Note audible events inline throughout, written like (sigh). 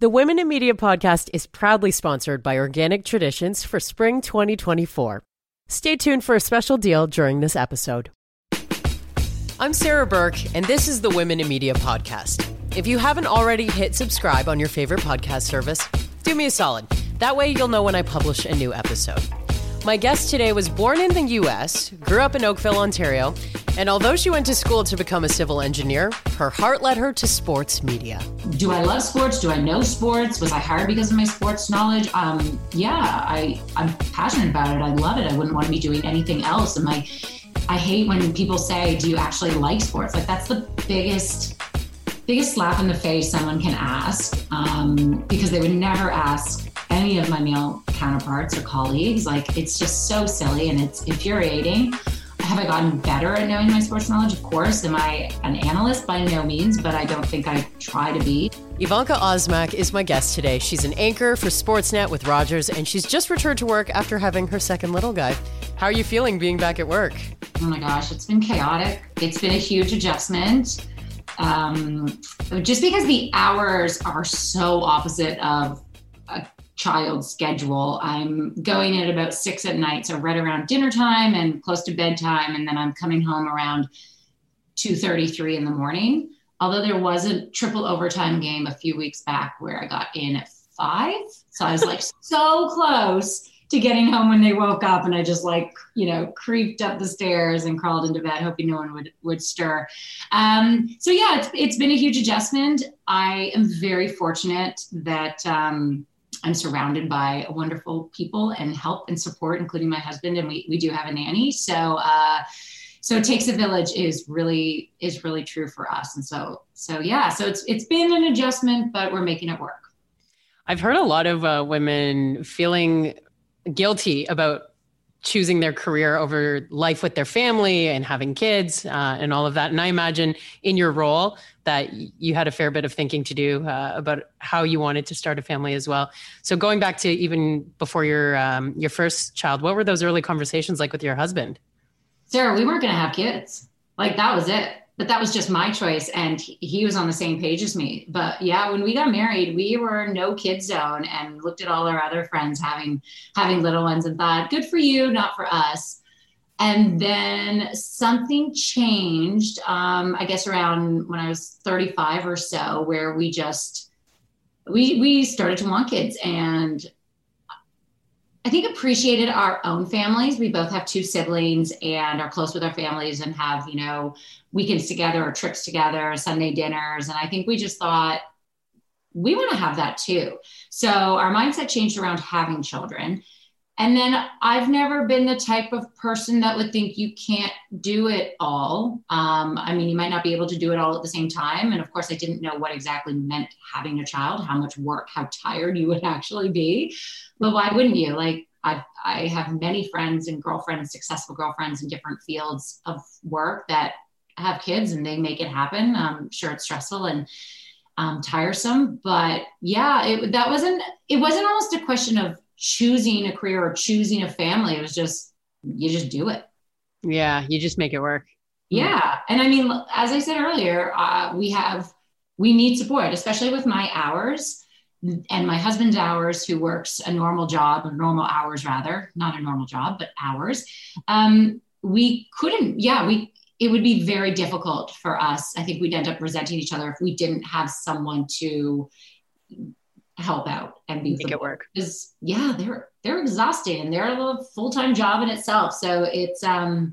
The Women in Media podcast is proudly sponsored by Organic Traditions for spring 2024. Stay tuned for a special deal during this episode. I'm Sarah Burke, and this is the Women in Media podcast. If you haven't already hit subscribe on your favorite podcast service, do me a solid. That way, you'll know when I publish a new episode. My guest today was born in the US, grew up in Oakville, Ontario, and although she went to school to become a civil engineer, her heart led her to sports media. Do I love sports? Do I know sports? Was I hired because of my sports knowledge? Um, yeah, I, I'm passionate about it. I love it. I wouldn't want to be doing anything else. And my, I hate when people say, Do you actually like sports? Like, that's the biggest biggest slap in the face someone can ask um, because they would never ask any of my male counterparts or colleagues. Like it's just so silly and it's infuriating. Have I gotten better at knowing my sports knowledge? Of course. Am I an analyst? By no means, but I don't think I try to be. Evanka Osmak is my guest today. She's an anchor for Sportsnet with Rogers, and she's just returned to work after having her second little guy. How are you feeling being back at work? Oh my gosh, it's been chaotic. It's been a huge adjustment. Um, just because the hours are so opposite of a child schedule. I'm going in at about six at night, so right around dinner time and close to bedtime, and then I'm coming home around two thirty-three in the morning. Although there was a triple overtime game a few weeks back where I got in at five, so I was like (laughs) so close to getting home when they woke up, and I just like you know creeped up the stairs and crawled into bed, hoping no one would would stir. Um, so yeah, it's it's been a huge adjustment. I am very fortunate that. Um, I'm surrounded by wonderful people and help and support, including my husband, and we, we do have a nanny. So uh, so it takes a village is really is really true for us. And so so yeah, so it's it's been an adjustment, but we're making it work. I've heard a lot of uh, women feeling guilty about choosing their career over life with their family and having kids uh, and all of that. And I imagine in your role that you had a fair bit of thinking to do uh, about how you wanted to start a family as well. So going back to even before your um, your first child, what were those early conversations like with your husband? Sarah, we weren't going to have kids. Like that was it but that was just my choice and he was on the same page as me. But yeah when we got married we were no kid zone and looked at all our other friends having having little ones and thought good for you not for us. And then something changed um, i guess around when i was 35 or so where we just we we started to want kids and I think appreciated our own families. We both have two siblings and are close with our families and have, you know, weekends together or trips together, Sunday dinners. And I think we just thought we want to have that too. So our mindset changed around having children. And then I've never been the type of person that would think you can't do it all. Um, I mean, you might not be able to do it all at the same time. And of course, I didn't know what exactly meant having a child, how much work, how tired you would (laughs) actually be. But why wouldn't you? Like, I, I have many friends and girlfriends, successful girlfriends in different fields of work that have kids and they make it happen. I'm sure it's stressful and um, tiresome, but yeah, it, that wasn't, it wasn't almost a question of choosing a career or choosing a family. It was just, you just do it. Yeah. You just make it work. Yeah. And I mean, as I said earlier, uh, we have, we need support, especially with my hours and my husband's hours, who works a normal job, or normal hours rather, not a normal job, but hours. Um, we couldn't, yeah, we, it would be very difficult for us. I think we'd end up resenting each other if we didn't have someone to help out and be make it work. Because yeah, they're they're exhausting and they're a full time job in itself. So it's um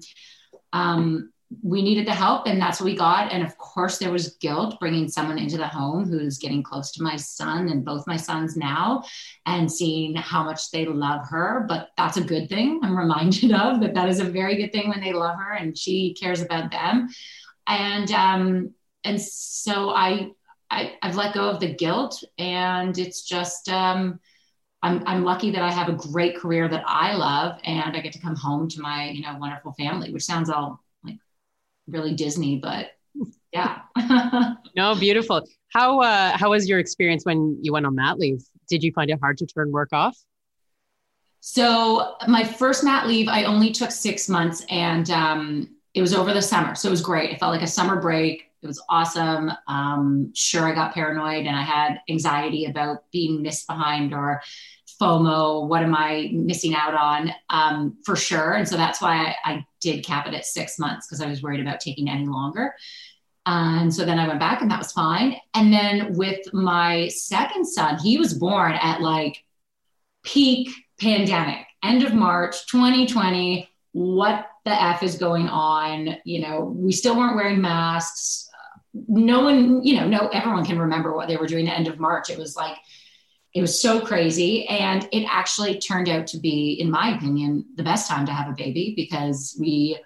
um we needed the help and that's what we got. And of course there was guilt bringing someone into the home who's getting close to my son and both my sons now and seeing how much they love her. But that's a good thing. I'm reminded of that that is a very good thing when they love her and she cares about them. And um and so i, I i've let go of the guilt and it's just um I'm, I'm lucky that I have a great career that I love and I get to come home to my, you know, wonderful family, which sounds all like really Disney, but (laughs) yeah. (laughs) no, beautiful. How uh, how was your experience when you went on mat leave? Did you find it hard to turn work off? So my first mat leave, I only took six months, and um, it was over the summer, so it was great. It felt like a summer break. It was awesome. Um, sure, I got paranoid and I had anxiety about being missed behind or FOMO. What am I missing out on? Um, for sure. And so that's why I, I did cap it at six months because I was worried about taking any longer. And so then I went back and that was fine. And then with my second son, he was born at like peak pandemic, end of March 2020. What the F is going on? You know, we still weren't wearing masks. No one, you know, no, everyone can remember what they were doing at the end of March. It was like, it was so crazy. And it actually turned out to be, in my opinion, the best time to have a baby because we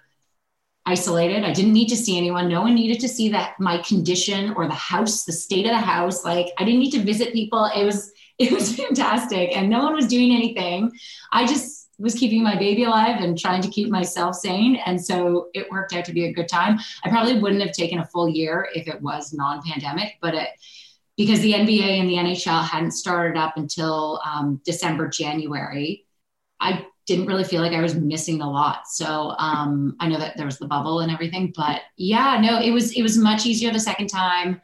isolated. I didn't need to see anyone. No one needed to see that my condition or the house, the state of the house. Like I didn't need to visit people. It was (laughs) it was fantastic, and no one was doing anything. I just was keeping my baby alive and trying to keep myself sane, and so it worked out to be a good time. I probably wouldn't have taken a full year if it was non-pandemic, but it because the NBA and the NHL hadn't started up until um, December, January. I didn't really feel like I was missing a lot. So um, I know that there was the bubble and everything, but yeah, no, it was it was much easier the second time.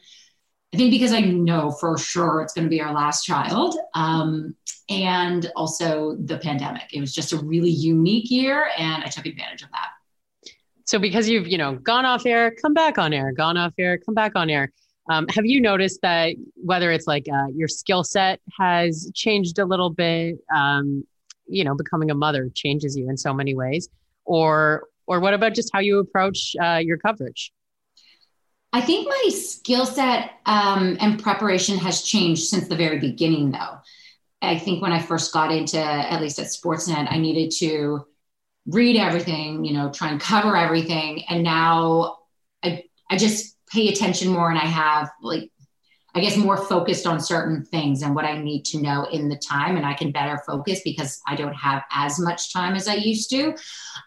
I think because I know for sure it's going to be our last child, um, and also the pandemic. It was just a really unique year, and I took advantage of that. So because you've you know gone off air, come back on air, gone off air, come back on air. Um, have you noticed that whether it's like uh, your skill set has changed a little bit? Um, you know becoming a mother changes you in so many ways or or what about just how you approach uh, your coverage i think my skill set um, and preparation has changed since the very beginning though. I think when i first got into at least at sportsnet i needed to read everything you know try and cover everything. And now i i just pay attention more and i have like I guess more focused on certain things and what I need to know in the time, and I can better focus because I don't have as much time as I used to.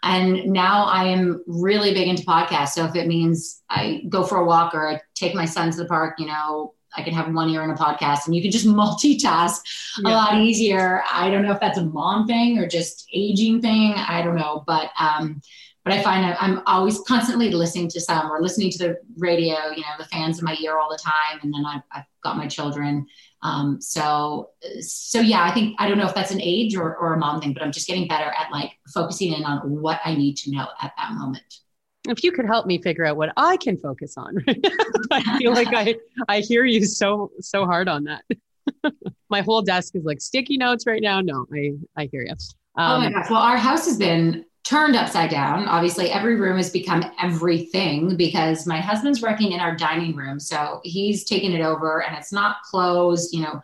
And now I am really big into podcasts. So if it means I go for a walk or I take my son to the park, you know, I can have one ear in a podcast and you can just (laughs) multitask yeah. a lot easier. I don't know if that's a mom thing or just aging thing. I don't know. But um, but I find I'm always constantly listening to some or listening to the radio, you know, the fans in my ear all the time. And then I've, I've got my children. Um, so, so yeah, I think, I don't know if that's an age or, or a mom thing, but I'm just getting better at like focusing in on what I need to know at that moment. If you could help me figure out what I can focus on, (laughs) I feel like I, I hear you so, so hard on that. (laughs) my whole desk is like sticky notes right now. No, I, I hear you. Um, oh my um, gosh. Well, our house has been turned upside down. Obviously, every room has become everything because my husband's working in our dining room. So he's taken it over and it's not closed. You know,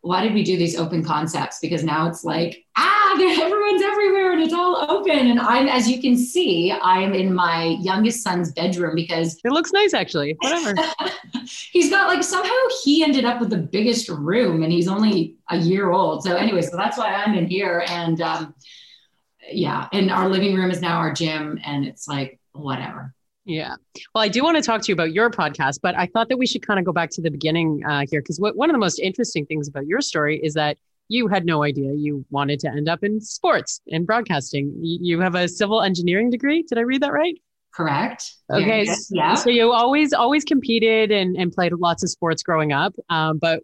why did we do these open concepts? Because now it's like, ah, (laughs) everyone's everywhere and it's all open. And I'm, as you can see, I'm in my youngest son's bedroom because it looks nice actually. Whatever. (laughs) he's got like somehow he ended up with the biggest room and he's only a year old. So, anyway, so that's why I'm in here. And, um, yeah. And our living room is now our gym and it's like whatever. Yeah. Well i do want to talk to you about your podcast but i thought that we should kind of go back to the beginning uh, here because one of the most interesting things about your story is that you had no idea you wanted to end up in sports and broadcasting. You have a civil engineering degree? Did i read that right? Correct. Okay. Yeah, yeah. so you always always competed and, and played lots of sports growing up um, but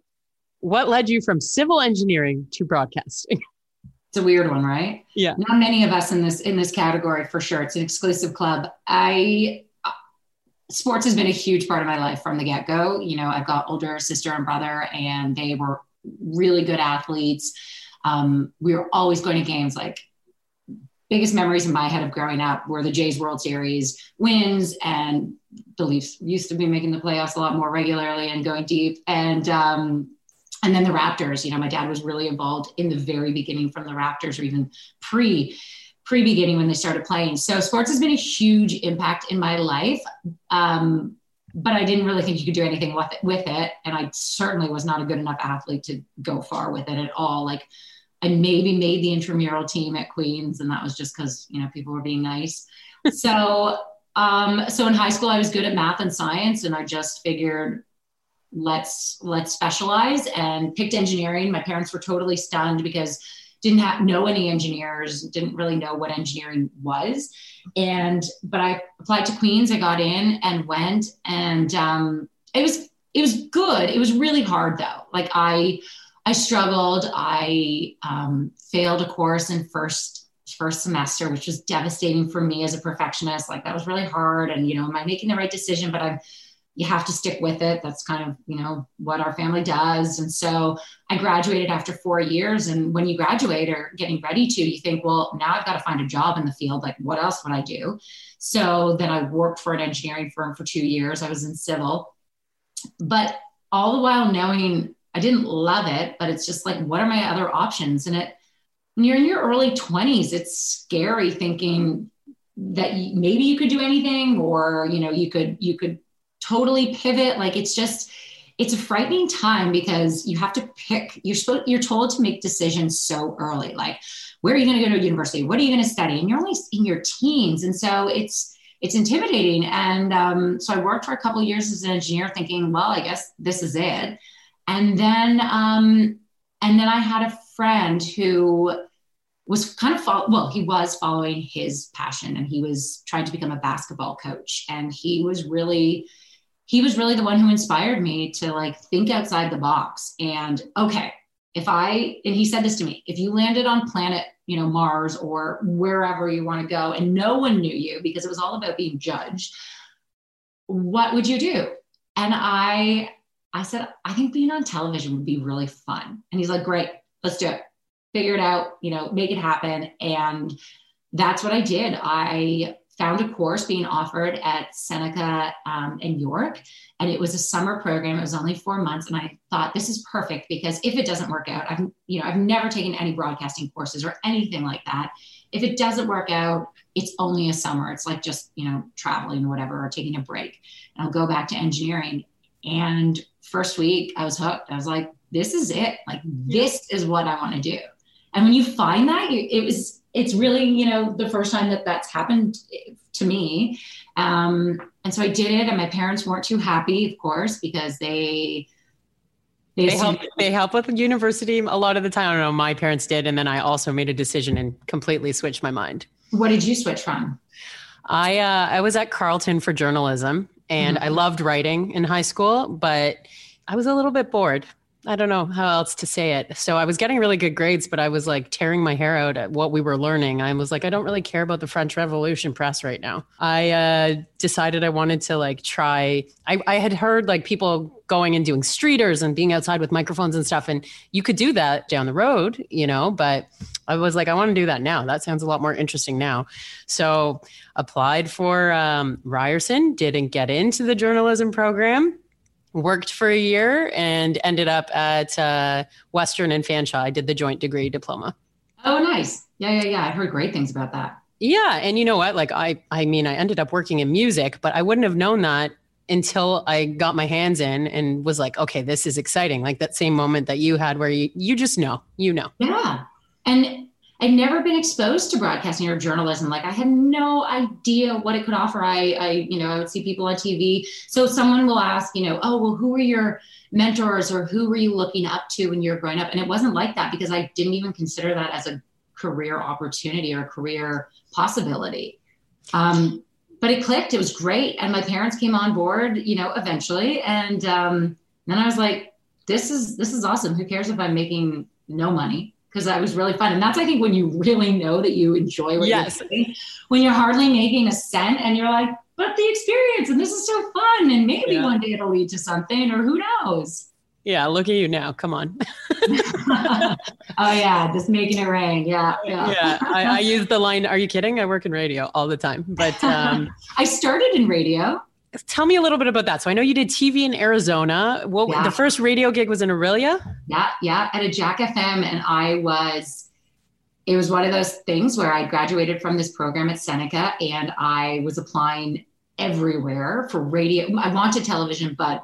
what led you from civil engineering to broadcasting (laughs) It's a weird one, right? Yeah. Not many of us in this in this category for sure. It's an exclusive club. I sports has been a huge part of my life from the get go. You know, I've got older sister and brother, and they were really good athletes. Um, we were always going to games. Like biggest memories in my head of growing up were the Jays World Series wins, and the Leafs used to be making the playoffs a lot more regularly and going deep. And um, and then the Raptors, you know, my dad was really involved in the very beginning from the Raptors or even pre pre beginning when they started playing. So sports has been a huge impact in my life. Um, but I didn't really think you could do anything with it, with it. And I certainly was not a good enough athlete to go far with it at all. Like I maybe made the intramural team at Queen's and that was just cause, you know, people were being nice. (laughs) so, um, so in high school, I was good at math and science and I just figured let's let's specialize and picked engineering my parents were totally stunned because didn't have know any engineers, didn't really know what engineering was. And but I applied to Queen's, I got in and went, and um, it was it was good. It was really hard though. Like I I struggled. I um, failed a course in first first semester, which was devastating for me as a perfectionist. Like that was really hard. And you know, am I making the right decision? But I'm you have to stick with it. That's kind of, you know, what our family does. And so I graduated after four years. And when you graduate or getting ready to, you think, well, now I've got to find a job in the field. Like, what else would I do? So then I worked for an engineering firm for two years. I was in civil. But all the while knowing I didn't love it, but it's just like, what are my other options? And it, when you're in your early 20s, it's scary thinking that maybe you could do anything or, you know, you could, you could totally pivot. Like it's just, it's a frightening time because you have to pick, you're supposed, you're told to make decisions so early. Like, where are you going to go to university? What are you going to study? And you're only in your teens. And so it's, it's intimidating. And um, so I worked for a couple years as an engineer thinking, well, I guess this is it. And then, um, and then I had a friend who was kind of follow, well he was following his passion and he was trying to become a basketball coach and he was really he was really the one who inspired me to like think outside the box. And okay if i and he said this to me if you landed on planet you know mars or wherever you want to go and no one knew you because it was all about being judged what would you do? And i i said i think being on television would be really fun. And he's like great let's do it. Figure it out you know make it happen. And that's what i did. I found a course being offered at Seneca um, in York, and it was a summer program. It was only four months, and I thought this is perfect because if it doesn't work out, I've you know I've never taken any broadcasting courses or anything like that. If it doesn't work out, it's only a summer. It's like just you know traveling or whatever or taking a break, and I'll go back to engineering. And first week, I was hooked. I was like, this is it. Like this is what I want to do. And when you find that, it was it's really you know the first time that that's happened to me. Um, and so i did it and my parents weren't too happy of course because they they, they help they help with university a lot of the time. I don't know my parents did and then i also made a decision and completely switched my mind. What did you switch from? I uh, i was at carleton for journalism and mm-hmm. i loved writing in high school but i was a little bit bored I don't know how else to say it. So I was getting really good grades, but I was like tearing my hair out at what we were learning. I was like, I don't really care about the French Revolution press right now. I uh, decided I wanted to like try. I, I had heard like people going and doing streeters and being outside with microphones and stuff, and you could do that down the road, you know. But I was like, I want to do that now. That sounds a lot more interesting now. So applied for um, Ryerson, didn't get into the journalism program worked for a year and ended up at uh, Western and Fanshawe. I did the joint degree diploma. Oh, nice. Yeah, yeah, yeah. I heard great things about that. Yeah, and you know what? Like I, I mean, I ended up working in music, but I wouldn't have known that until I got my hands in and was like, okay, this is exciting. Like that same moment that you had where you, you just know, you know. Yeah. And I'd never been exposed to broadcasting or journalism. Like I had no idea what it could offer. I, I, you know, I would see people on TV. So someone will ask, you know, oh, well, who were your mentors or who were you looking up to when you were growing up? And it wasn't like that because I didn't even consider that as a career opportunity or career possibility. Um, but it clicked. It was great. And my parents came on board, you know, eventually. And um, then I was like, this is, this is awesome. Who cares if I'm making no money? Because that was really fun. And that's, I think, when you really know that you enjoy what yes. you're doing. When you're hardly making a cent and you're like, but the experience and this is so fun. And maybe yeah. one day it'll lead to something or who knows. Yeah, look at you now. Come on. (laughs) oh yeah, just making it rain. Yeah, yeah. yeah I, I, use the line. Are you kidding? I work in radio all the time. But um, (laughs) I started in radio. Tell me a little bit about that. So I know you did TV in Arizona. What yeah. the first radio gig was in Orillia? Yeah, yeah, at a Jack FM, and I was. It was one of those things where I graduated from this program at Seneca, and I was applying everywhere for radio. I wanted television, but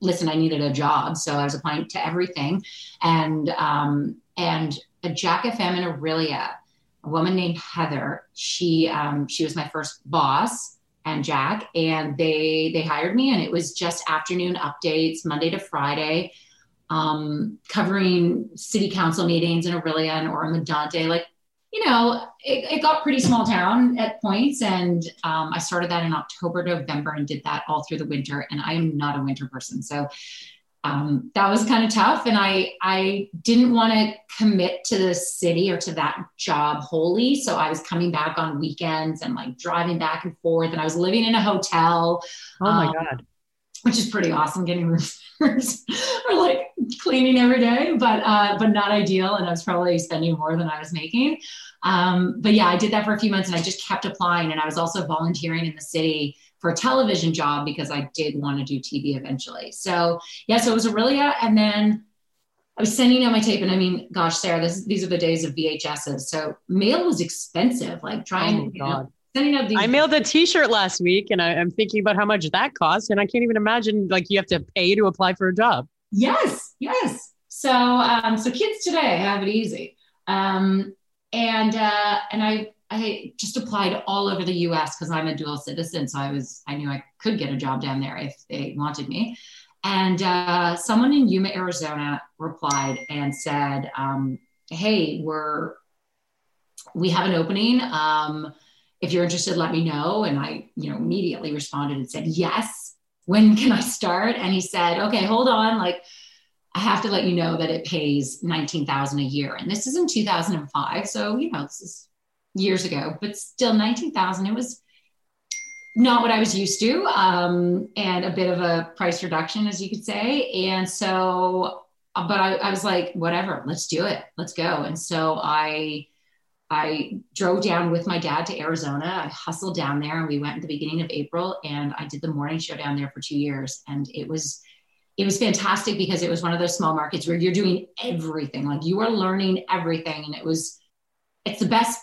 listen, I needed a job, so I was applying to everything, and um, and a Jack FM in Orillia, a woman named Heather. She um, she was my first boss and Jack, and they they hired me, and it was just afternoon updates, Monday to Friday. um, covering city council meetings in Orillia and Oro-Medonte. Like, you know, it, it, got pretty small town at points. And um, I started that in October, November, and did that all through the winter. And I am not a winter person. So um, that was kind of tough. And I, I didn't want to commit to the city or to that job wholly. So I was coming back on weekends and like driving back and forth. And I was living in a hotel. Oh my um, God. Which is pretty awesome getting rooms (laughs) or like cleaning every day, but uh, but not ideal. And I was probably spending more than I was making. Um, but yeah, I did that for a few months and I just kept applying. And I was also volunteering in the city for a television job because I did want to do TV eventually. So yeah, so it was Orillia, and then I was sending out my tape, and I mean, gosh, Sarah, this, these are the days of VHSs. So mail was expensive. Like trying, oh, you know, sending out these. I mailed a T-shirt last week, and I, am thinking about how much that cost, and I can't even imagine like you have to pay to apply for a job. Yes, yes. So, um, so kids today have it easy, um, and uh, and I I just applied all over the US because I'm a dual citizen. So I was, I knew I could get a job down there if they wanted me. And uh, someone in Yuma, Arizona replied and said, um, Hey, we're, we have an opening. Um, if you're interested, let me know. And I, you know, immediately responded and said, Yes. When can I start? And he said, Okay, hold on. Like, I have to let you know that it pays 19,000 a year. And this is in 2005. So, you know, this is years ago, but still 19,000. It was not what I was used to, um, and a bit of a price reduction, as you could say. And so, uh, but I, I was like, whatever, let's do it, let's go. And so I, I drove down with my dad to Arizona. I hustled down there, and we went at the beginning of April, and I did the morning show down there for two years, and it was. It was fantastic because it was one of those small markets where you're doing everything. Like you are learning everything. And it was, it's the best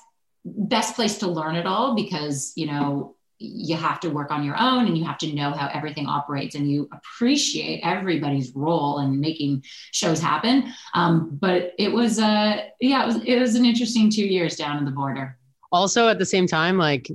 best place to learn it all because you know you have to work on your own and you have to know how everything operates and you appreciate everybody's role in making shows happen. Um, but it was uh yeah it was, it was an interesting two years down in the border. Also at the same time like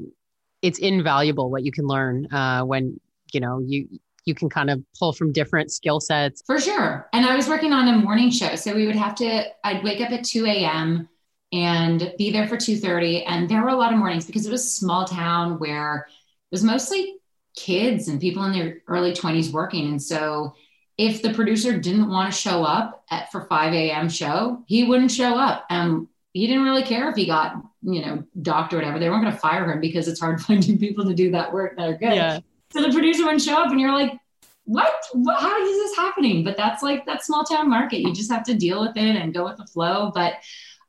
it's invaluable what you can learn uh, when you know you you can kind of pull from different skill sets. For sure. And i was working on a morning show so we would have to i'd wake up at 2 a.m and be there for 2.30 and there were a lot of mornings because it was a small town where it was mostly kids and people in their early 20s working. And so if the producer didn't want to show up at for 5 a.m show he wouldn't show up. And he didn't really care if he got you know docked or whatever. They weren't going to fire him because it's hard (laughs) finding people to do that work that are good. Yeah. so the producer wouldn't show up and you're like what? what? How is this happening? But that's like that small town market. You just have to deal with it and go with the flow. But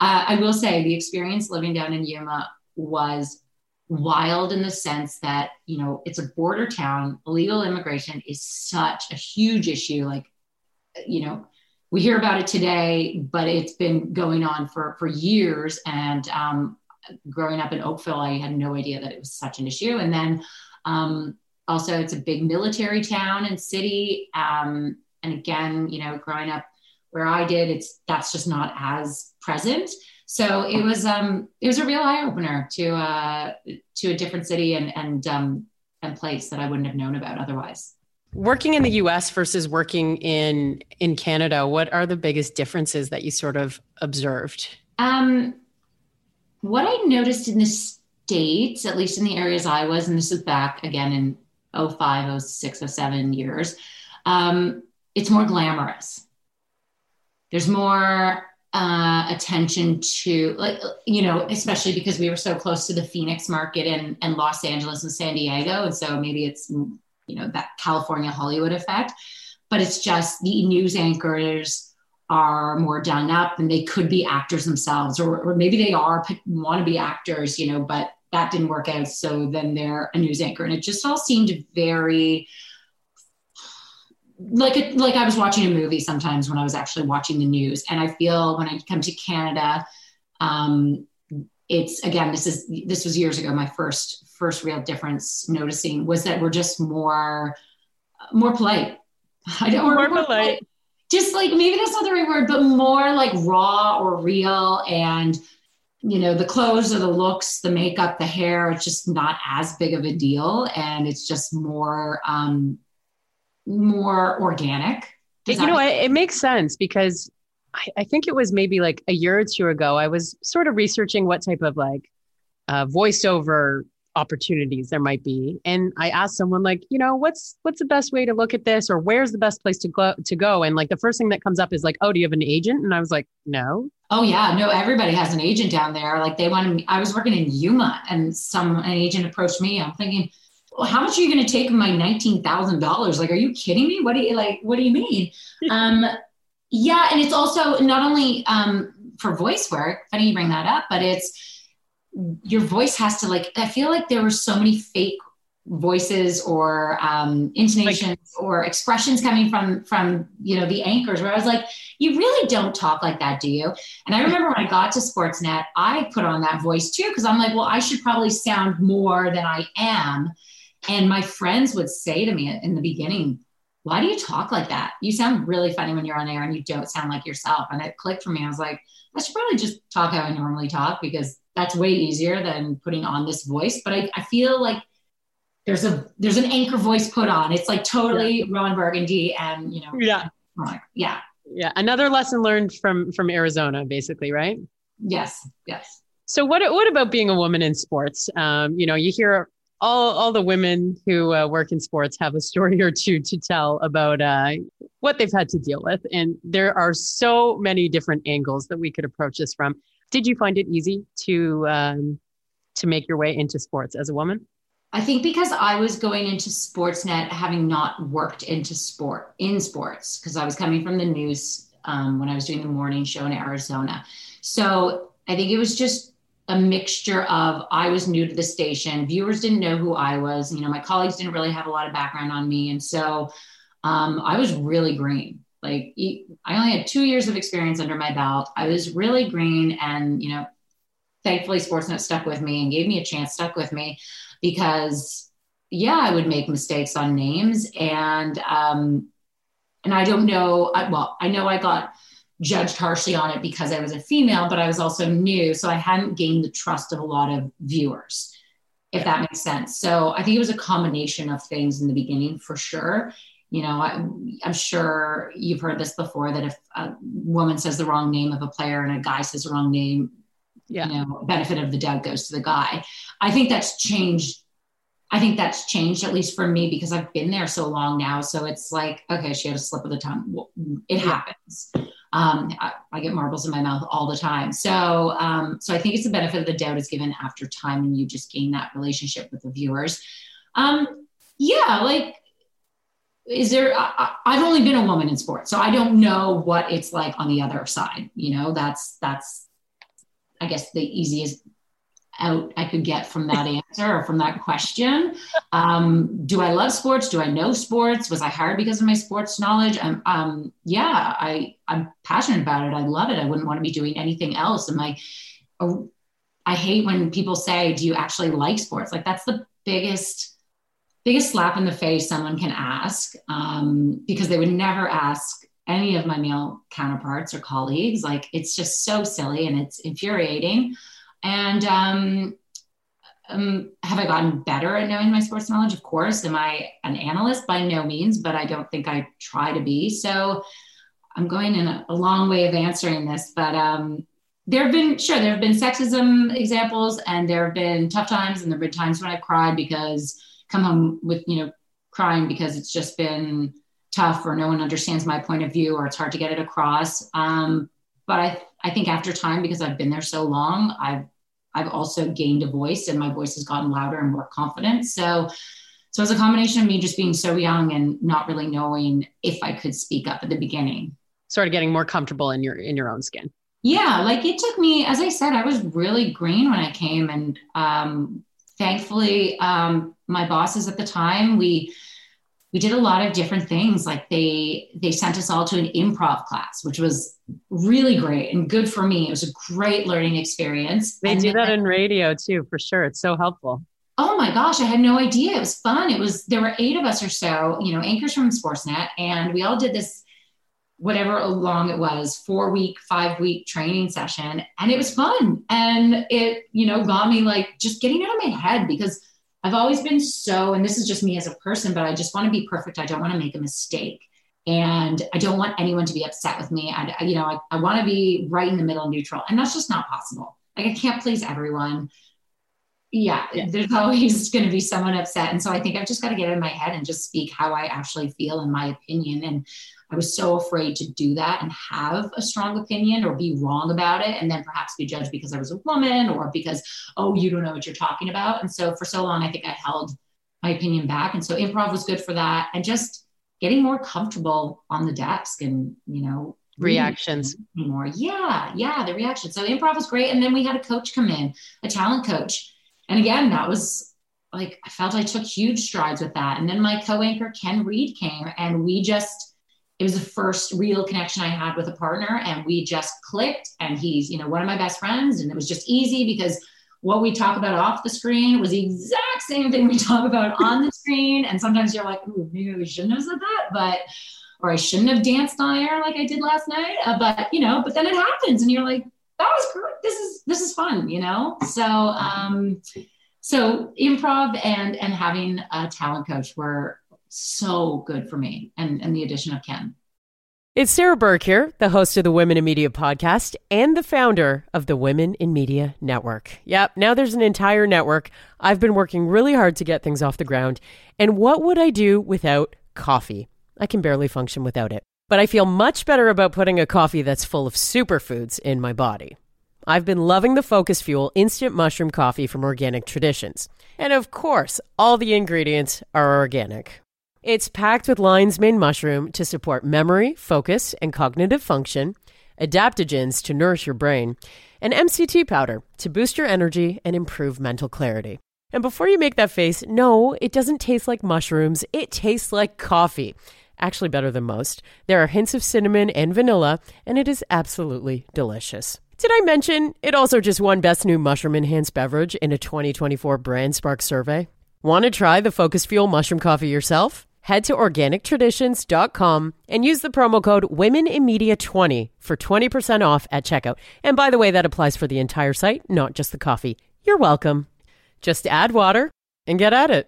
uh, I will say the experience living down in Yuma was wild in the sense that you know it's a border town. Illegal immigration is such a huge issue. Like you know we hear about it today but it's been going on for for years. And um, growing up in oakville i had no idea that it was such an issue. And then um, also it's a big military town and city. Um, and again you know growing up where I did, it's that's just not as present. So it was um it was a real eye opener to uh to a different city and and um and place that I wouldn't have known about otherwise. Working in the US versus working in in Canada, what are the biggest differences that you sort of observed? Um what I noticed in the States, at least in the areas I was, and this is back again in 05, 06, 07 years, um, it's more glamorous there's more uh, attention to like you know especially because we were so close to the phoenix market and, and los angeles and san diego. And so maybe it's you know that california hollywood effect but it's just the news anchors are more done up and they could be actors themselves or, or maybe they are want to be actors you know but that didn't work out. So then they're a news anchor. And it just all seemed very like a, like I was watching a movie sometimes when I was actually watching the news, and I feel when I come to Canada, um, it's again this is this was years ago. My first first real difference noticing was that we're just more more polite. I don't more, more polite. polite. Just like maybe that's not the right word, but more like raw or real and you know the clothes or the looks the makeup the hair it's just not as big of a deal and it's just more um more organic. It, you know, it, it makes sense because I, I, think it was maybe like a year or two ago. I was sort of researching what type of like uh, voiceover opportunities there might be, and I asked someone like, you know, what's what's the best way to look at this, or where's the best place to go to go? And like the first thing that comes up is like, oh, do you have an agent? And I was like, no. Oh yeah, no. Everybody has an agent down there. Like they wanted me. I was working in Yuma, and some an agent approached me. I'm thinking, well, how much are you going to take my nineteen thousand dollars? Like, are you kidding me? What do you like? What do you mean? (laughs) um, yeah, and it's also not only um, for voice work. Funny you bring that up, but it's your voice has to like. I feel like there were so many fake voices or um, intonations like, or expressions coming from from you know the anchors where I was like, you really don't talk like that, do you? And I (laughs) remember when I got to Sportsnet, I put on that voice too because I'm like, well, I should probably sound more than I am. And my friends would say to me in the beginning, why do you talk like that? You sound really funny when you're on air and you don't sound like yourself. And it clicked for me. I was like, I should probably just talk how I normally talk because that's way easier than putting on this voice. But I, I feel like there's a there's an anchor voice put on. It's like totally yeah. Ron Burgundy and you know yeah yeah yeah another lesson learned from from Arizona basically right yes yes so what what about being a woman in sports um, you know you hear all, all the women who uh, work in sports have a story or two to tell about uh, what they've had to deal with. And there are so many different angles that we could approach this from. Did you find it easy to um, to make your way into sports as a woman? I think because I was going into Sportsnet having not worked into sport in sports because I was coming from the news um, when I was doing the morning show in Arizona. So I think it was just a mixture of I was new to the station, viewers didn't know who I was. You know, my colleagues didn't really have a lot of background on me, and so um, I was really green. Like I only had two years of experience under my belt. I was really green, and you know, thankfully Sportsnet stuck with me and gave me a chance, stuck with me, because yeah, I would make mistakes on names, and um, and I don't know. I, well, I know I got judged harshly on it because I was a female, but I was also new. So I hadn't gained the trust of a lot of viewers, if that makes sense. So I think it was a combination of things in the beginning for sure. You know, I, am sure you've heard this before that if a woman says the wrong name of a player and a guy says the wrong name, yeah. you know, benefit of the doubt goes to the guy. I think that's changed I think that's changed, at least for me, because I've been there so long now. So it's like, okay, she had a slip of the tongue. It happens. Um, I, I, get marbles in my mouth all the time. So, um, so I think it's the benefit of the doubt is given after time, and you just gain that relationship with the viewers. Um, yeah, like, is there? I, I've only been a woman in sports, so I don't know what it's like on the other side. You know, that's that's, I guess, the easiest out I could get from that answer or from that question. Um, do I love sports? Do I know sports? Was I hired because of my sports knowledge? Um, um, yeah, I I'm passionate about it. I love it. I wouldn't want to be doing anything else. My, oh, I hate when people say, "Do you actually like sports?" Like that's the biggest biggest slap in the face someone can ask um, because they would never ask any of my male counterparts or colleagues. Like it's just so silly and it's infuriating. And um, um, have I gotten better at knowing my sports knowledge? Of course. Am I an analyst? By no means, but I don't think I try to be. So I'm going in a, a long way of answering this, but um, there have been, sure, there have been sexism examples and there have been tough times and there have been times when I've cried because come home with, you know, crying because it's just been tough or no one understands my point of view or it's hard to get it across. Um, but I, I think after time, because I've been there so long, I've I've also gained a voice and my voice has gotten louder and more confident. So so it's a combination of me just being so young and not really knowing if I could speak up at the beginning. Sort of getting more comfortable in your in your own skin. Yeah, like it took me, as I said, I was really green when I came, and um, thankfully, um, my bosses at the time we we did a lot of different things. Like they they sent us all to an improv class which was really great and good for me. It was a great learning experience. They and do that in radio too for sure. It's so helpful. Oh my gosh i had no idea. It was fun. It was there were eight of us or so you know anchors from sportsnet and we all did this whatever long it was four week five week training session and it was fun. And it you know got me like just getting out of my head because I've always been so, and this is just me as a person, but I just want to be perfect. I don't want to make a mistake. and I don't want anyone to be upset with me. I, you know, I, I want to be right in the middle, neutral, and that's just not possible. Like I can't please everyone. Yeah, yeah. there's (laughs) always going to be someone upset, and so I think I've just got to get in my head and just speak how I actually feel in my opinion. And I was so afraid to do that and have a strong opinion or be wrong about it, and then perhaps be judged because I was a woman or because oh you don't know what you're talking about. And so for so long, I think I held my opinion back, and so improv was good for that, and just getting more comfortable on the desk and you know reactions. more yeah yeah the reaction so improv was great. And then we had a coach come in a talent coach. And again that was like i felt i took huge strides with that. And then my co-anchor ken reid came and we just it was the first real connection i had with a partner and we just clicked and he's you know one of my best friends and it was just easy because what we talk about off the screen was the exact same thing we talk about (laughs) on the screen. And sometimes you're like, ooh, maybe we shouldn't have said that, but, or I shouldn't have danced on air like I did last night. Uh, but, you know, but then it happens and you're like, that was great. This is, this is fun, you know? So, um, so improv and, and having a talent coach were so good for me and, and the addition of Ken. It's Sarah Burke here, the host of the Women in Media podcast and the founder of the Women in Media Network. Yep, now there's an entire network. I've been working really hard to get things off the ground. And what would I do without coffee? I can barely function without it. But I feel much better about putting a coffee that's full of superfoods in my body. I've been loving the Focus Fuel instant mushroom coffee from Organic Traditions. And of course, all the ingredients are organic. It's packed with lion's mane mushroom to support memory, focus, and cognitive function, adaptogens to nourish your brain, and MCT powder to boost your energy and improve mental clarity. And before you make that face, no, it doesn't taste like mushrooms. It tastes like coffee. Actually, better than most. There are hints of cinnamon and vanilla, and it is absolutely delicious. Did I mention it also just won Best New Mushroom Enhanced Beverage in a 2024 Brand Spark survey? Want to try the Focus Fuel mushroom coffee yourself? Head to organictraditions.com and use the promo code WomenInMedia20 for 20% off at checkout. And by the way, that applies for the entire site, not just the coffee. You're welcome. Just add water and get at it.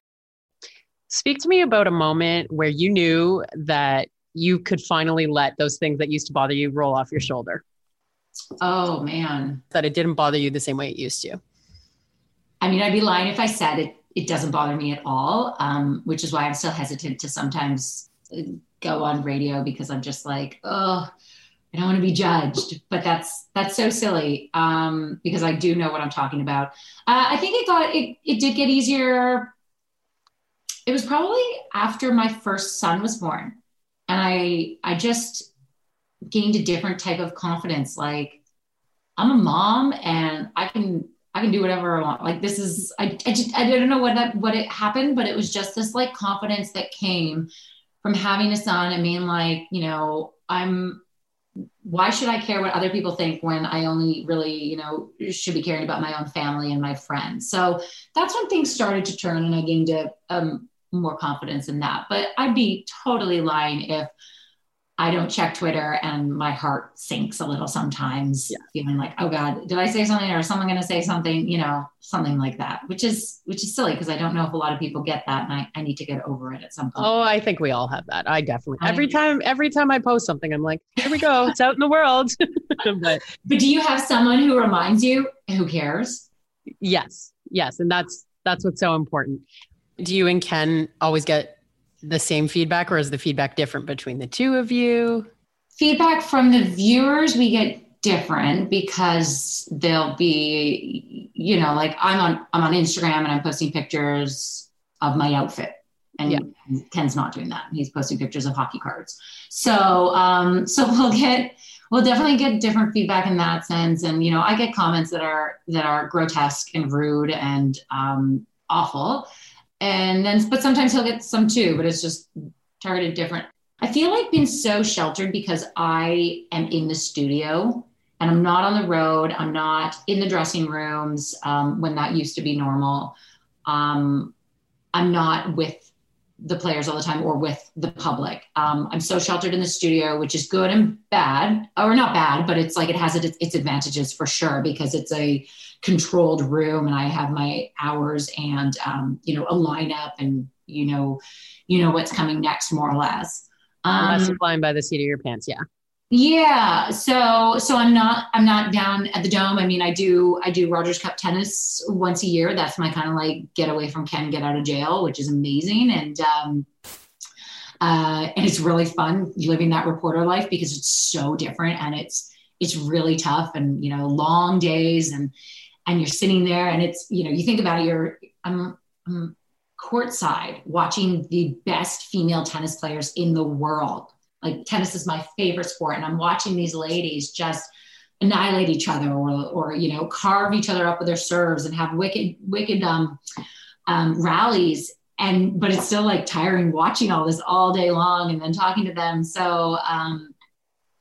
Speak to me about a moment where you knew that you could finally let those things that used to bother you roll off your shoulder. Oh, man. That it didn't bother you the same way it used to. I mean, I'd be lying if I said it it doesn't bother me at all, um, which is why I'm still hesitant to sometimes go on radio because I'm just like, oh, I don't want to be judged. But that's that's so silly um, because I do know what I'm talking about. Uh, I think it got it it did get easier. It was probably after my first son was born, and I I just gained a different type of confidence. Like I'm a mom and I can I can do whatever I want. Like this is, I, I just, I don't know what that, what it happened, but it was just this like confidence that came from having a son and being like, you know, I'm, why should I care what other people think when I only really, you know, should be caring about my own family and my friends? So that's when things started to turn and I gained a, um, more confidence in that. But I'd be totally lying if I don't check Twitter and my heart sinks a little sometimes, yeah. feeling like, oh God, did I say something or is someone going to say something, you know, something like that, which is, which is silly because I don't know if a lot of people get that and I, I need to get over it at some point. Oh, I think we all have that. I definitely, I, every time, every time I post something, I'm like, here we go. It's out in the world. (laughs) but, but do you have someone who reminds you who cares? Yes. Yes. And that's, that's what's so important. Do you and Ken always get the same feedback or is the feedback different between the two of you? Feedback from the viewers, we get different because they'll be, you know, like I'm on I'm on Instagram and I'm posting pictures of my outfit. And yeah. Ken's not doing that. He's posting pictures of hockey cards. So um, so (laughs) we'll get we'll definitely get different feedback in that sense. And you know, I get comments that are that are grotesque and rude and um, awful and then but sometimes he'll get some too but it's just targeted different. I feel like being so sheltered because i am in the studio and i'm not on the road. I'm not in the dressing rooms um, when that used to be normal. Um, i'm not with the players all the time or with the public um, i'm so sheltered in the studio which is good and bad or not bad but it's like it has its, its advantages for sure because it's a controlled room and I have my hours and um, you know a lineup and you know you know what's coming next more or less. Um, Less flying by the seat of your pants. Yeah. Yeah. So so I'm not I'm not down at the dome. I mean, I do I do Rogers Cup tennis once a year. That's my kind of like get away from Ken, get out of jail, which is amazing. And um uh and it's really fun living that reporter life because it's so different and it's it's really tough and you know long days and and you're sitting there and it's you know you think about it you're I'm, I'm courtside watching the best female tennis players in the world like tennis is my favorite sport and i'm watching these ladies just annihilate each other or or you know carve each other up with their serves and have wicked wicked um, um, rallies. And but it's still like tiring watching all this all day long and then talking to them. So um,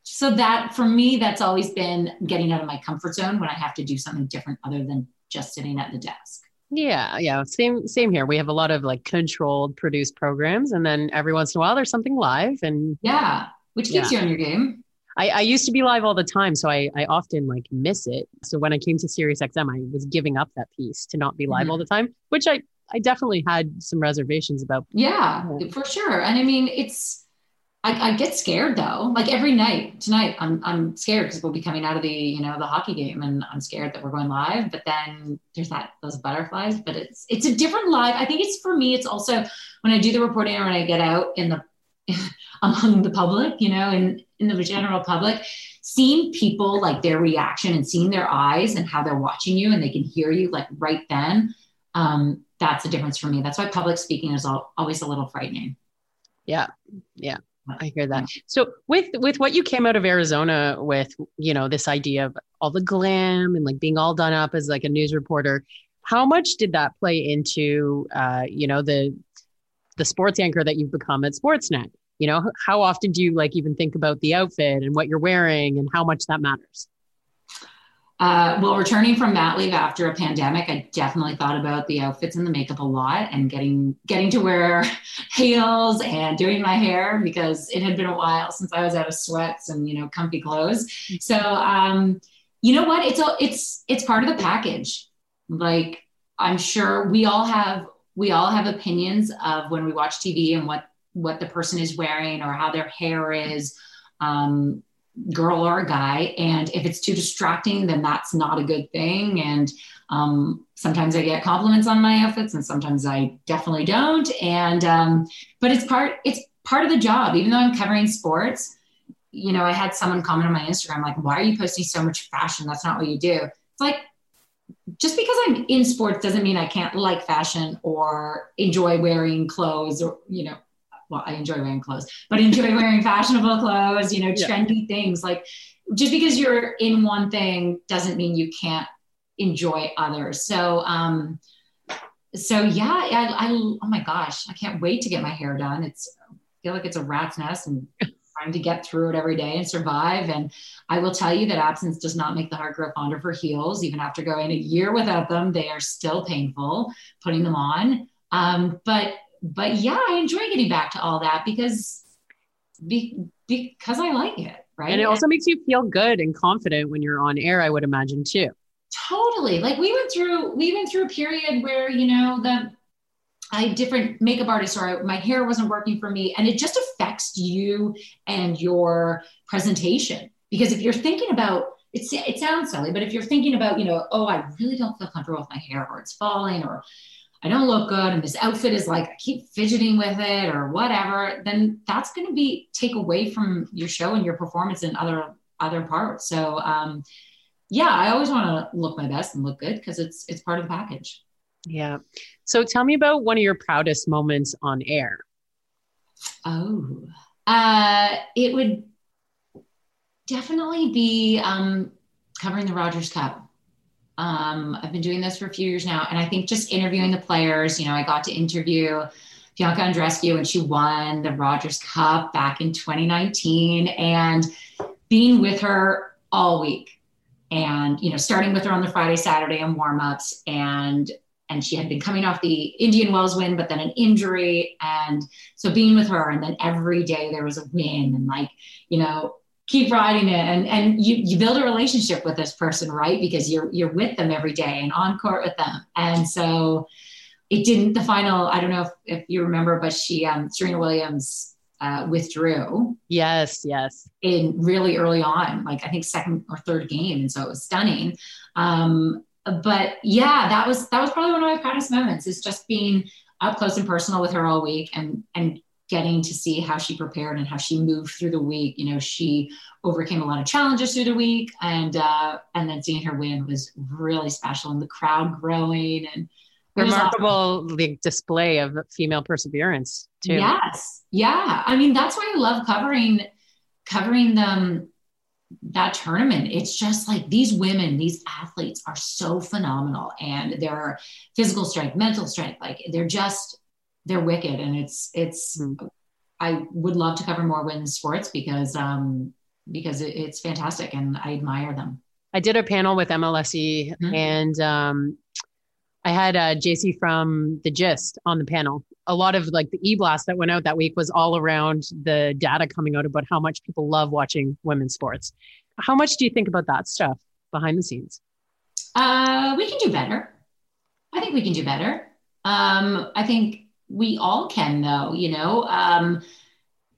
so that for me that's always been getting out of my comfort zone when i have to do something different other than just sitting at the desk yeah yeah same same here we have a lot of like controlled produced programs and then every once in a while there's something live and yeah which keeps yeah. you on your game I, I, used to be live all the time, so I, I often like miss it. So when I came to SiriusXM, I was giving up that piece to not be live mm-hmm. all the time, which I I definitely had some reservations about. Yeah, for sure. And I mean, it's I, I, get scared though. Like every night tonight, I'm I'm scared because we'll be coming out of the you know the hockey game, and I'm scared that we're going live. But then there's that those butterflies. But it's it's a different live. I think it's for me. It's also when I do the reporting or when I get out in the (laughs) among the public, you know, and in the general public, seeing people like their reaction and seeing their eyes and how they're watching you and they can hear you like right then. Um, that's a difference for me. That's why public speaking is always a little frightening. Yeah, yeah. I hear that. So with with what you came out of Arizona with, you know, this idea of all the glam and like being all done up as like a news reporter, how much did that play into uh, you know, the the sports anchor that you've become at Sportsnet? You know, how often do you like even think about the outfit and what you're wearing and how much that matters? Uh, well, returning from mat leave after a pandemic, I definitely thought about the outfits and the makeup a lot, and getting getting to wear (laughs) heels and doing my hair because it had been a while since I was out of sweats and you know comfy clothes. So, um, you know what? It's a, it's it's part of the package. Like I'm sure we all have we all have opinions of when we watch TV and what what the person is wearing or how their hair is. Um, girl or a guy. And if it's too distracting, then that's not a good thing. And um, sometimes I get compliments on my outfits, and sometimes I definitely don't. And um, but it's part it's part of the job. Even though I'm covering sports, you know, I had someone comment on my Instagram like, "Why are you posting so much fashion? That's not what you do." It's like just because I'm in sports doesn't mean I can't like fashion or enjoy wearing clothes or you know well, I enjoy wearing clothes, but enjoy (laughs) wearing fashionable clothes, you know, trendy yeah. things. Like just because you're in one thing doesn't mean you can't enjoy others. So, um, so yeah, I, I, oh my gosh, I can't wait to get my hair done. It's I feel like it's a rat's nest and (laughs) trying to get through it every day and survive. And I will tell you that absence does not make the heart grow fonder for heels. Even after going a year without them, they are still painful putting them on. Um, but but yeah, I enjoy getting back to all that because be, because I like it, right? And it also makes you feel good and confident when you're on air, I would imagine too. Totally. Like we went through we went through a period where, you know, the I had different makeup artists or my hair wasn't working for me and it just affects you and your presentation because if you're thinking about it's, it sounds silly, but if you're thinking about, you know, oh, I really don't feel comfortable with my hair or it's falling or I don't look good and this outfit is like I keep fidgeting with it or whatever, then that's going to be take away from your show and your performance in other other parts. So um, yeah, I always want to look my best and look good because it's it's part of the package. Yeah. So tell me about one of your proudest moments on air. Oh, uh, it would definitely be um, covering the Rogers Cup. Um, I've been doing this for a few years now, and I think just interviewing the players. You know, I got to interview Bianca Andreescu when she won the Rogers Cup back in 2019, and being with her all week, and you know, starting with her on the Friday, Saturday, and warm-ups, and and she had been coming off the Indian Wells win, but then an injury, and so being with her, and then every day there was a win, and like you know, keep riding it and and you you build a relationship with this person right because you're you're with them every day and on court with them and so it didn't the final i don't know if, if you remember but she um serena williams uh, withdrew. Yes, yes. In really early on, like I think second or third game, and so it was stunning. Um, but yeah, that was that was probably one of my proudest moments. Is just being up close and personal with her all week, and and getting to see how she prepared and how she moved through the week. You know, she overcame a lot of challenges through the week, and uh, and then seeing her win was really special, and the crowd growing and remarkable awesome. display of female perseverance too. Yes, yeah. I mean, that's why I love covering covering them that tournament. It's just like these women, these athletes are so phenomenal, and their physical strength, mental strength, like they're just they're wicked, and it's it's. Mm-hmm. I would love to cover more women's sports because um because it, it's fantastic, and I admire them. I did a panel with MLSE, mm-hmm. and um, I had uh, Jacie from the Gist on the panel. A lot of like the e blast that went out that week was all around the data coming out about how much people love watching women's sports. How much do you think about that stuff behind the scenes? Uh, we can do better. I think we can do better. Um, I think we all can, though. You know, um,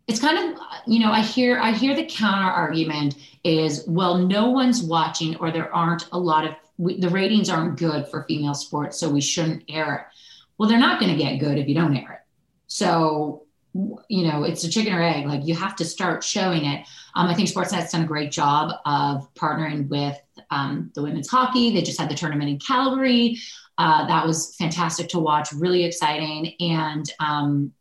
it's kind of you know I hear I hear the counter argument is well, no one's watching, or there aren't a lot of we, the ratings aren't good for female sports, so we shouldn't air it. Well, they're not going to get good if you don't air it. So, you know, it's a chicken or egg. Like you have to start showing it. Um, I think Sportsnet's done a great job of partnering with um, the women's hockey. They just had the tournament in Calgary. Uh, that was fantastic to watch, really exciting. And um,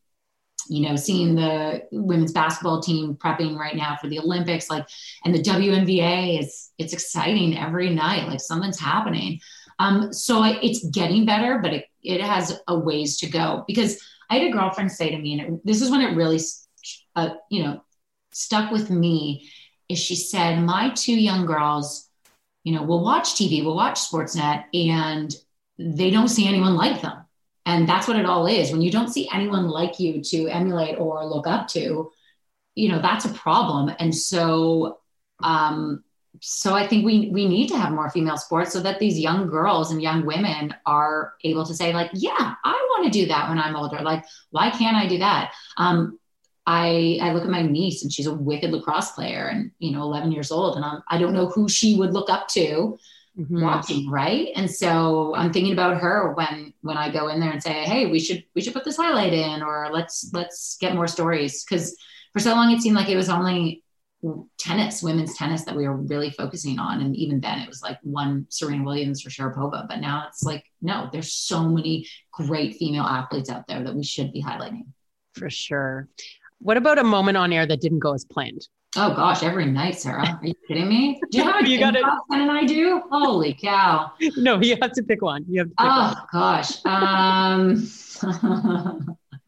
you know, seeing the women's basketball team prepping right now for the Olympics, like, and the WNBA is it's exciting every night. Like something's happening. Um, so it's getting better, but it, it has a ways to go because I had a girlfriend say to me, and it, this is when it really, uh, you know, stuck with me. Is she said, my two young girls, you know, will watch TV, will watch Sportsnet, and they don't see anyone like them. And that's what it all is. When you don't see anyone like you to emulate or look up to you know that's a problem. And so um so i think we we need to have more female sports so that these young girls and young women are able to say like yeah i want to do that when i'm older. Like why can't i do that? Um I, I look at my niece and she's a wicked lacrosse player and you know 11 years old and I'm, I don't know who she would look up to mm-hmm. watching right? And so i'm thinking about her when when i go in there and say hey we should we should put this highlight in or let's let's get more stories. Because for so long it seemed like it was only tennis women's tennis that we were really focusing on. And even then it was like one serena williams or sharapova. But now it's like no there's so many great female athletes out there that we should be highlighting. For sure. What about a moment on air that didn't go as planned Oh gosh, every night, Sarah. Are you kidding me? Do you know (laughs) you got it. and I do? Holy cow! No, you have to pick one. You have to. oh one. gosh. Um,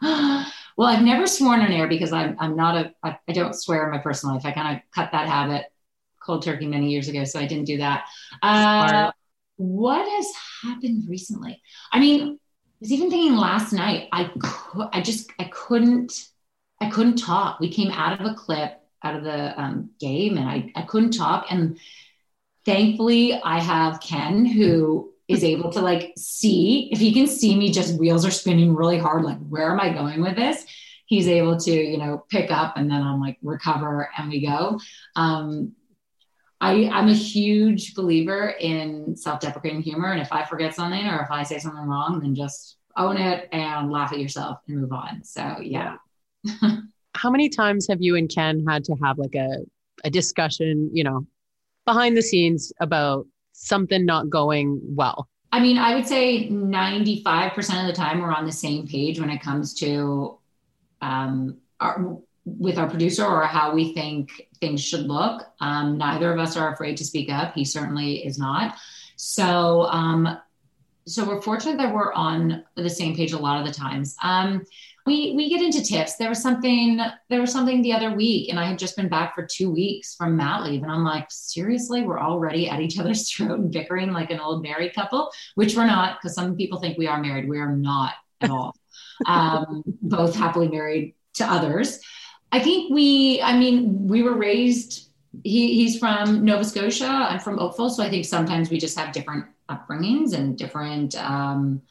(laughs) well, I've never sworn on air because I'm I'm not a I, I don't swear in my personal life. I kind of cut that habit cold turkey many years ago, so I didn't do that. Uh, what has happened recently? I mean, I was even thinking last night. I could, I just I couldn't I couldn't talk. We came out of a clip out of the um, game and I, I couldn't talk. And thankfully, I have Ken who is able to like see. If he can see me just wheels are spinning really hard like where am i going with this? He's able to you know pick up and then i'm like recover and we go. Um, I, i'm a huge believer in self-deprecating humor. And if i forget something or if i say something wrong then just own it and laugh at yourself and move on. So yeah (laughs) how many times have you and Ken had to have like a, a discussion, you know, behind the scenes about something not going well? I mean, I would say 95% of the time we're on the same page when it comes to um, our, with our producer or how we think things should look. Um, neither of us are afraid to speak up. He certainly is not. So, um, so we're fortunate that we're on the same page a lot of the times. Um, we we get into tips. There was something there was something the other week, and I had just been back for two weeks from mat leave, and I'm like, seriously, we're already at each other's (laughs) throat and bickering like an old married couple, which we're not, because some people think we are married. We are not at all. (laughs) um, both happily married to others. I think we, I mean, we were raised. He, he's from Nova Scotia. I'm from Oakville, so I think sometimes we just have different upbringings and different. Um,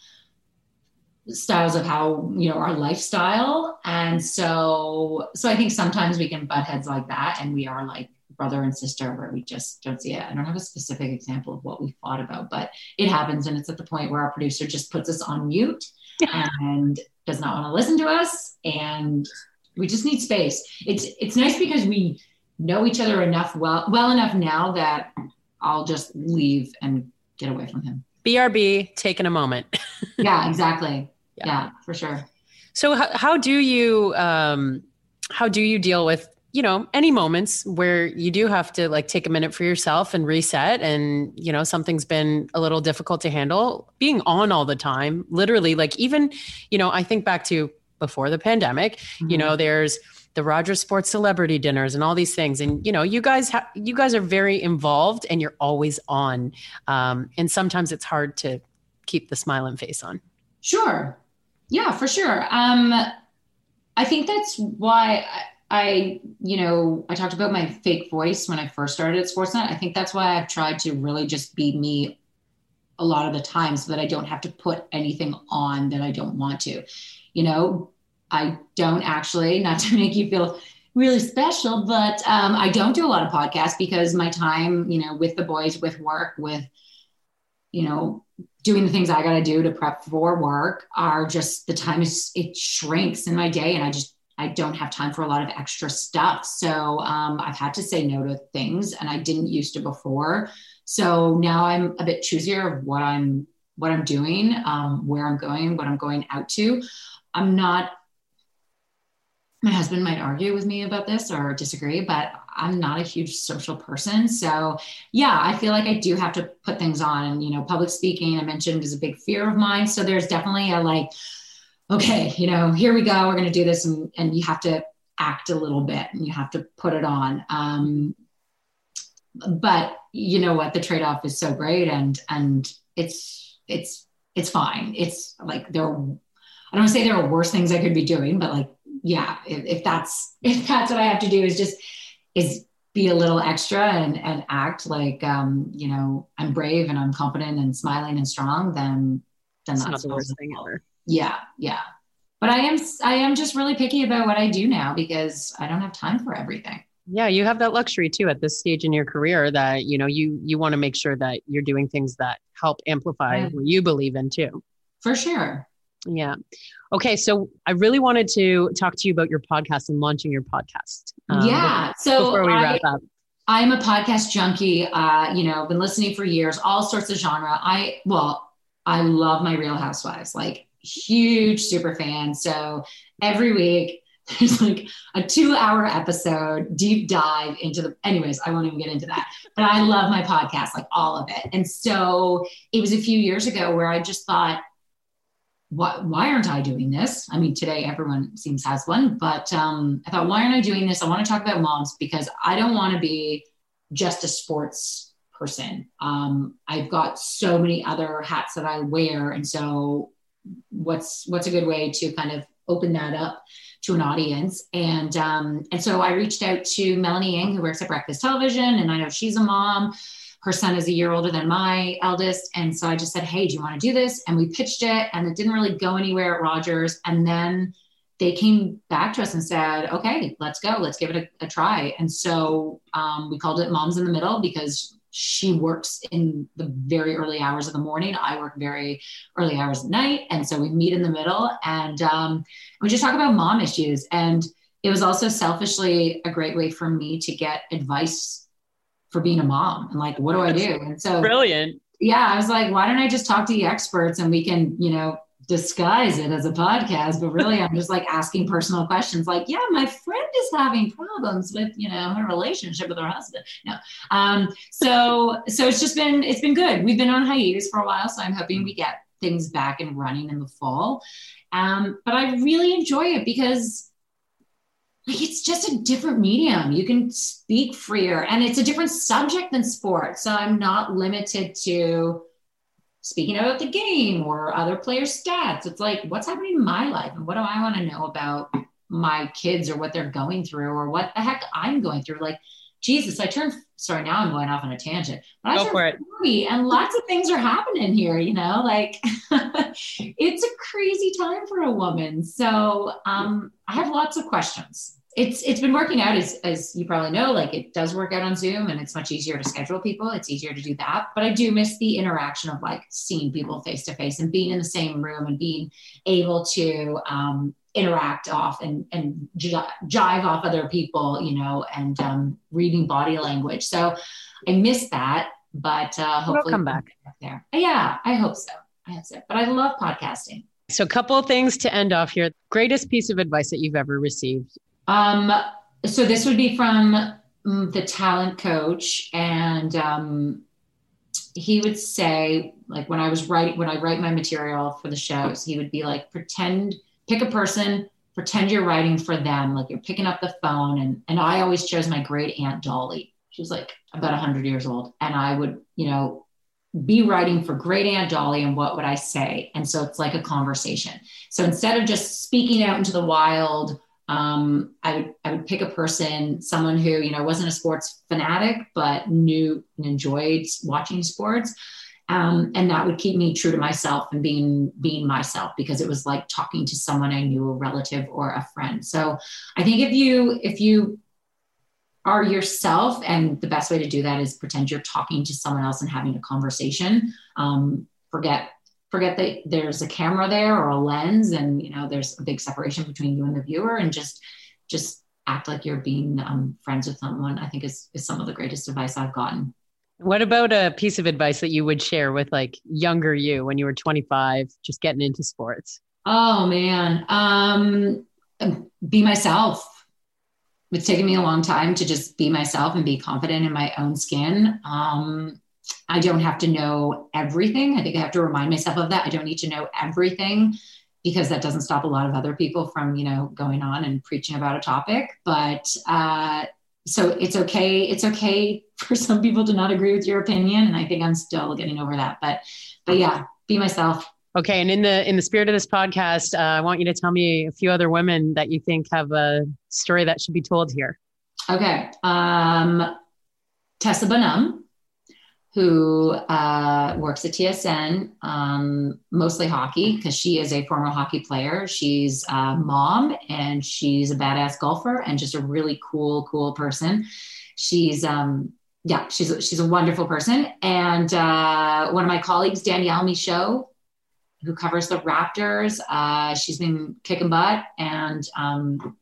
styles of how you know our lifestyle. And mm-hmm. so so i think sometimes we can butt heads like that and we are like brother and sister where we just don't see it. I don't have a specific example of what we fought about but it happens and it's at the point where our producer just puts us on mute and does not want to listen to us and we just need space. It's it's nice because we know each other enough well well enough now that i'll just leave and get away from him. Brb taking a moment. (laughs) Yeah exactly yeah, yeah for sure so how, how do you um how do you deal with you know any moments where you do have to like take a minute for yourself and reset and you know something's been a little difficult to handle being on all the time literally like even you know i think back to before the pandemic mm-hmm. you know there's the Rogers Sports celebrity dinners and all these things. And you know, you guys ha- you guys are very involved and you're always on. Um, and sometimes it's hard to keep the smiling face on. Sure. Yeah, for sure. Um, I think that's why I, I, you know, I talked about my fake voice when I first started at Sportsnet. I think that's why I've tried to really just be me a lot of the time so that I don't have to put anything on that I don't want to. You know, I don't actually, not to (laughs) make you feel really special, but um, I don't do a lot of podcasts because my time, you know, with the boys, with work, with, you know, doing the things I got to do to prep for work are just the time is it shrinks in my day, and I just I don't have time for a lot of extra stuff. So um, I've had to say no to things, and I didn't used to before. So now I'm a bit choosier of what I'm what I'm doing, um, where I'm going, what I'm going out to. I'm not my husband might argue with me about this or disagree, but I'm not a huge social person. So, yeah, I feel like I do have to put things on. And, you know, public speaking, I mentioned, is a big fear of mine. So, there's definitely a like, okay, you know, here we go, we're going to do this. And, and you have to act a little bit and you have to put it on. Um, but you know what? The trade off is so great. And, and it's, it's, it's fine. It's like there, I don't want to say there are worse things I could be doing, but like yeah, if, if that's (laughs) if that's what I have to do is just is be a little extra and and act like um, you know I'm brave and I'm confident and smiling and strong, then then that's, that's not the worst thing ever. Yeah, yeah. But I am I am just really picky about what I do now because I don't have time for everything. Yeah, you have that luxury too at this stage in your career that you know you you want to make sure that you're doing things that help amplify what you believe in too. For sure. Yeah. Okay. So I really wanted to talk to you about your podcast and launching your podcast. Um, yeah. So before we wrap I, up. I'm a podcast junkie. Uh, you know, I've been listening for years, all sorts of genre. I, well, I love my Real Housewives, like huge super fan. So every week (laughs) there's like a two hour episode, deep dive into the, anyways, I won't even get into that, but I love my podcast, like all of it. And so it was a few years ago where I just thought, why, why aren't I doing this? I mean, today everyone seems has one, but um, I thought, why aren't I doing this? I want to talk about moms because I don't want to be just a sports person. Um, I've got so many other hats that I wear, and so what's what's a good way to kind of open that up to an audience? And um, and so I reached out to Melanie Ng, who works at Breakfast Television, and I know she's a mom her son is a year older than my eldest. And so I just said, Hey, do you want to do this? And we pitched it and it didn't really go anywhere at Rogers. And then they came back to us and said, okay, let's go, let's give it a, a try. And so um, we called it Moms in the Middle because she works in the very early hours of the morning. I work very early hours at night. And so we meet in the middle and um, we just talk about mom issues. And it was also selfishly a great way for me to get advice for being a mom. And like what do i do? And so brilliant. Yeah i was like why don't i just talk to the experts and we can you know disguise it as a podcast? But really i'm just like asking personal questions like yeah my friend is having problems with you know her relationship with her husband. No. Um so so it's just been it's been good. We've been on hiatus for a while so i'm hoping we get things back and running in the fall. Um but i really enjoy it because like it's just a different medium. You can speak freer and it's a different subject than sports. So I'm not limited to speaking about the game or other players' stats. It's like, what's happening in my life and what do I want to know about my kids or what they're going through or what the heck I'm going through? Like, Jesus, I turned, sorry, now I'm going off on a tangent. But Go for it. 40 and lots of things are happening here, you know, like (laughs) it's a crazy time for a woman. So um, I have lots of questions. It's it's been working out as as you probably know, like it does work out on Zoom and it's much easier to schedule people. It's easier to do that. But I do miss the interaction of like seeing people face to face and being in the same room and being able to um, interact off and and jive off other people, you know, and um, reading body language. So I miss that, but uh, hopefully It'll come back. back there. Yeah, I hope so. I hope so. But I love podcasting. So, a couple of things to end off here. Greatest piece of advice that you've ever received? Um, so this would be from mm, the talent coach, and um, he would say, like when I was writing, when I write my material for the shows, he would be like, pretend pick a person, pretend you're writing for them, like you're picking up the phone. And, and I always chose my great aunt Dolly. She was like about 100 years old. And I would, you know, be writing for great aunt Dolly and what would I say? And so it's like a conversation. So instead of just speaking out into the wild, um, I would I would pick a person, someone who you know wasn't a sports fanatic but knew and enjoyed watching sports, um, and that would keep me true to myself and being being myself because it was like talking to someone i knew a relative or a friend. So i think if you if you are yourself and the best way to do that is pretend you're talking to someone else and having a conversation. Um, forget forget that there's a camera there or a lens and you know there's a big separation between you and the viewer and just just act like you're being um, friends with someone i think is, is some of the greatest advice i've gotten what about a piece of advice that you would share with like younger you when you were 25, just getting into sports? Oh man, um, be myself. It's taken me a long time to just be myself and be confident in my own skin. Um, I don't have to know everything. I think I have to remind myself of that. I don't need to know everything because that doesn't stop a lot of other people from, you know, going on and preaching about a topic. But uh, so it's okay. It's okay (laughs) for some people to not agree with your opinion, and I think I'm still getting over that. But, but yeah, be myself. Okay, and in the in the spirit of this podcast, uh, I want you to tell me a few other women that you think have a story that should be told here. Okay, um, Tessa Bonhomme who uh, works at TSN, um, mostly hockey, because she is a former hockey player. She's a mom and she's a badass golfer and just a really cool, cool person. She's, um, yeah, she's she's a wonderful person. And uh, one of my colleagues, Danielle Michaud, who covers the Raptors, uh, she's been kicking butt and um,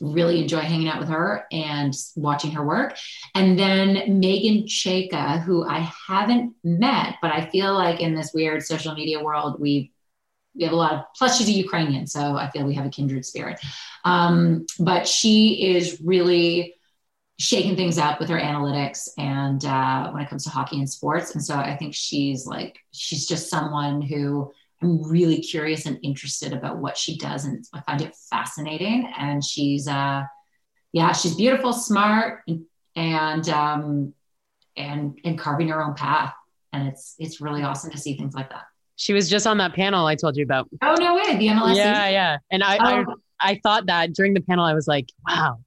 really enjoy hanging out with her and watching her work. And then Meghan Chayka, who I haven't met, but I feel like in this weird social media world, we we have a lot of plus she's a Ukrainian, so I feel we have a kindred spirit. Um, but she is really shaking things up with her analytics and uh, when it comes to hockey and sports. And so I think she's like she's just someone who I'm really curious and interested about what she does, and I find it fascinating. And she's, uh, yeah, she's beautiful, smart, and and um, and and carving her own path. And it's it's really awesome to see things like that. She was just on that panel I told you about. Oh no way, the MLS. Yeah, yeah. And I, oh. I I thought that during the panel, I was like, wow,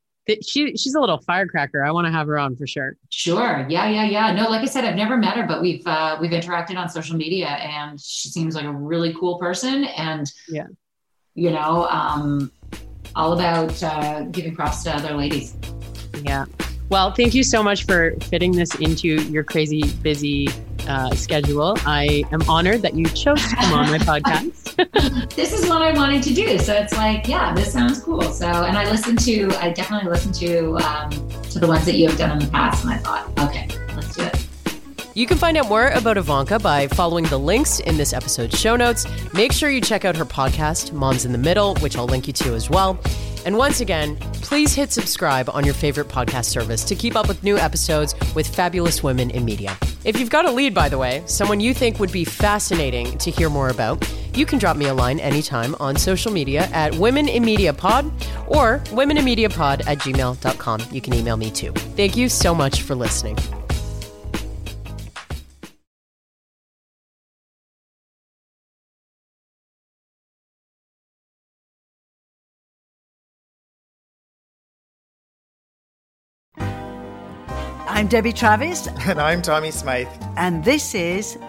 she she's a little firecracker. I want to have her on for sure. Sure. Yeah, yeah, yeah. No, like I said, I've never met her, but we've uh, we've interacted on social media, and she seems like a really cool person. And yeah, you know, um, all about uh, giving props to other ladies. Yeah. Well, thank you so much for fitting this into your crazy busy uh, schedule. I am honored that you chose to come on my (laughs) podcast. (laughs) this is what I wanted to do, so it's like, yeah, this sounds cool. So, and I listened to, I definitely listened to um, to the ones that you have done in the past, and I thought, okay, let's do it. You can find out more about Evanka by following the links in this episode's show notes. Make sure you check out her podcast, Moms in the Middle, which I'll link you to as well. And once again, please hit subscribe on your favorite podcast service to keep up with new episodes with fabulous women in media. If you've got a lead, by the way, someone you think would be fascinating to hear more about, you can drop me a line anytime on social media at Women in Media Pod or womeninmediapod at gmail.com. You can email me too. Thank you so much for listening. I'm Debbie Travis. (laughs) And I'm Tommy Smythe. And this is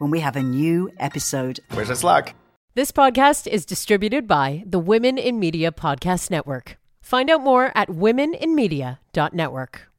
when we have a new episode. Wish us luck. This podcast is distributed by the Women in Media Podcast Network. Find out more at womeninmedia.network.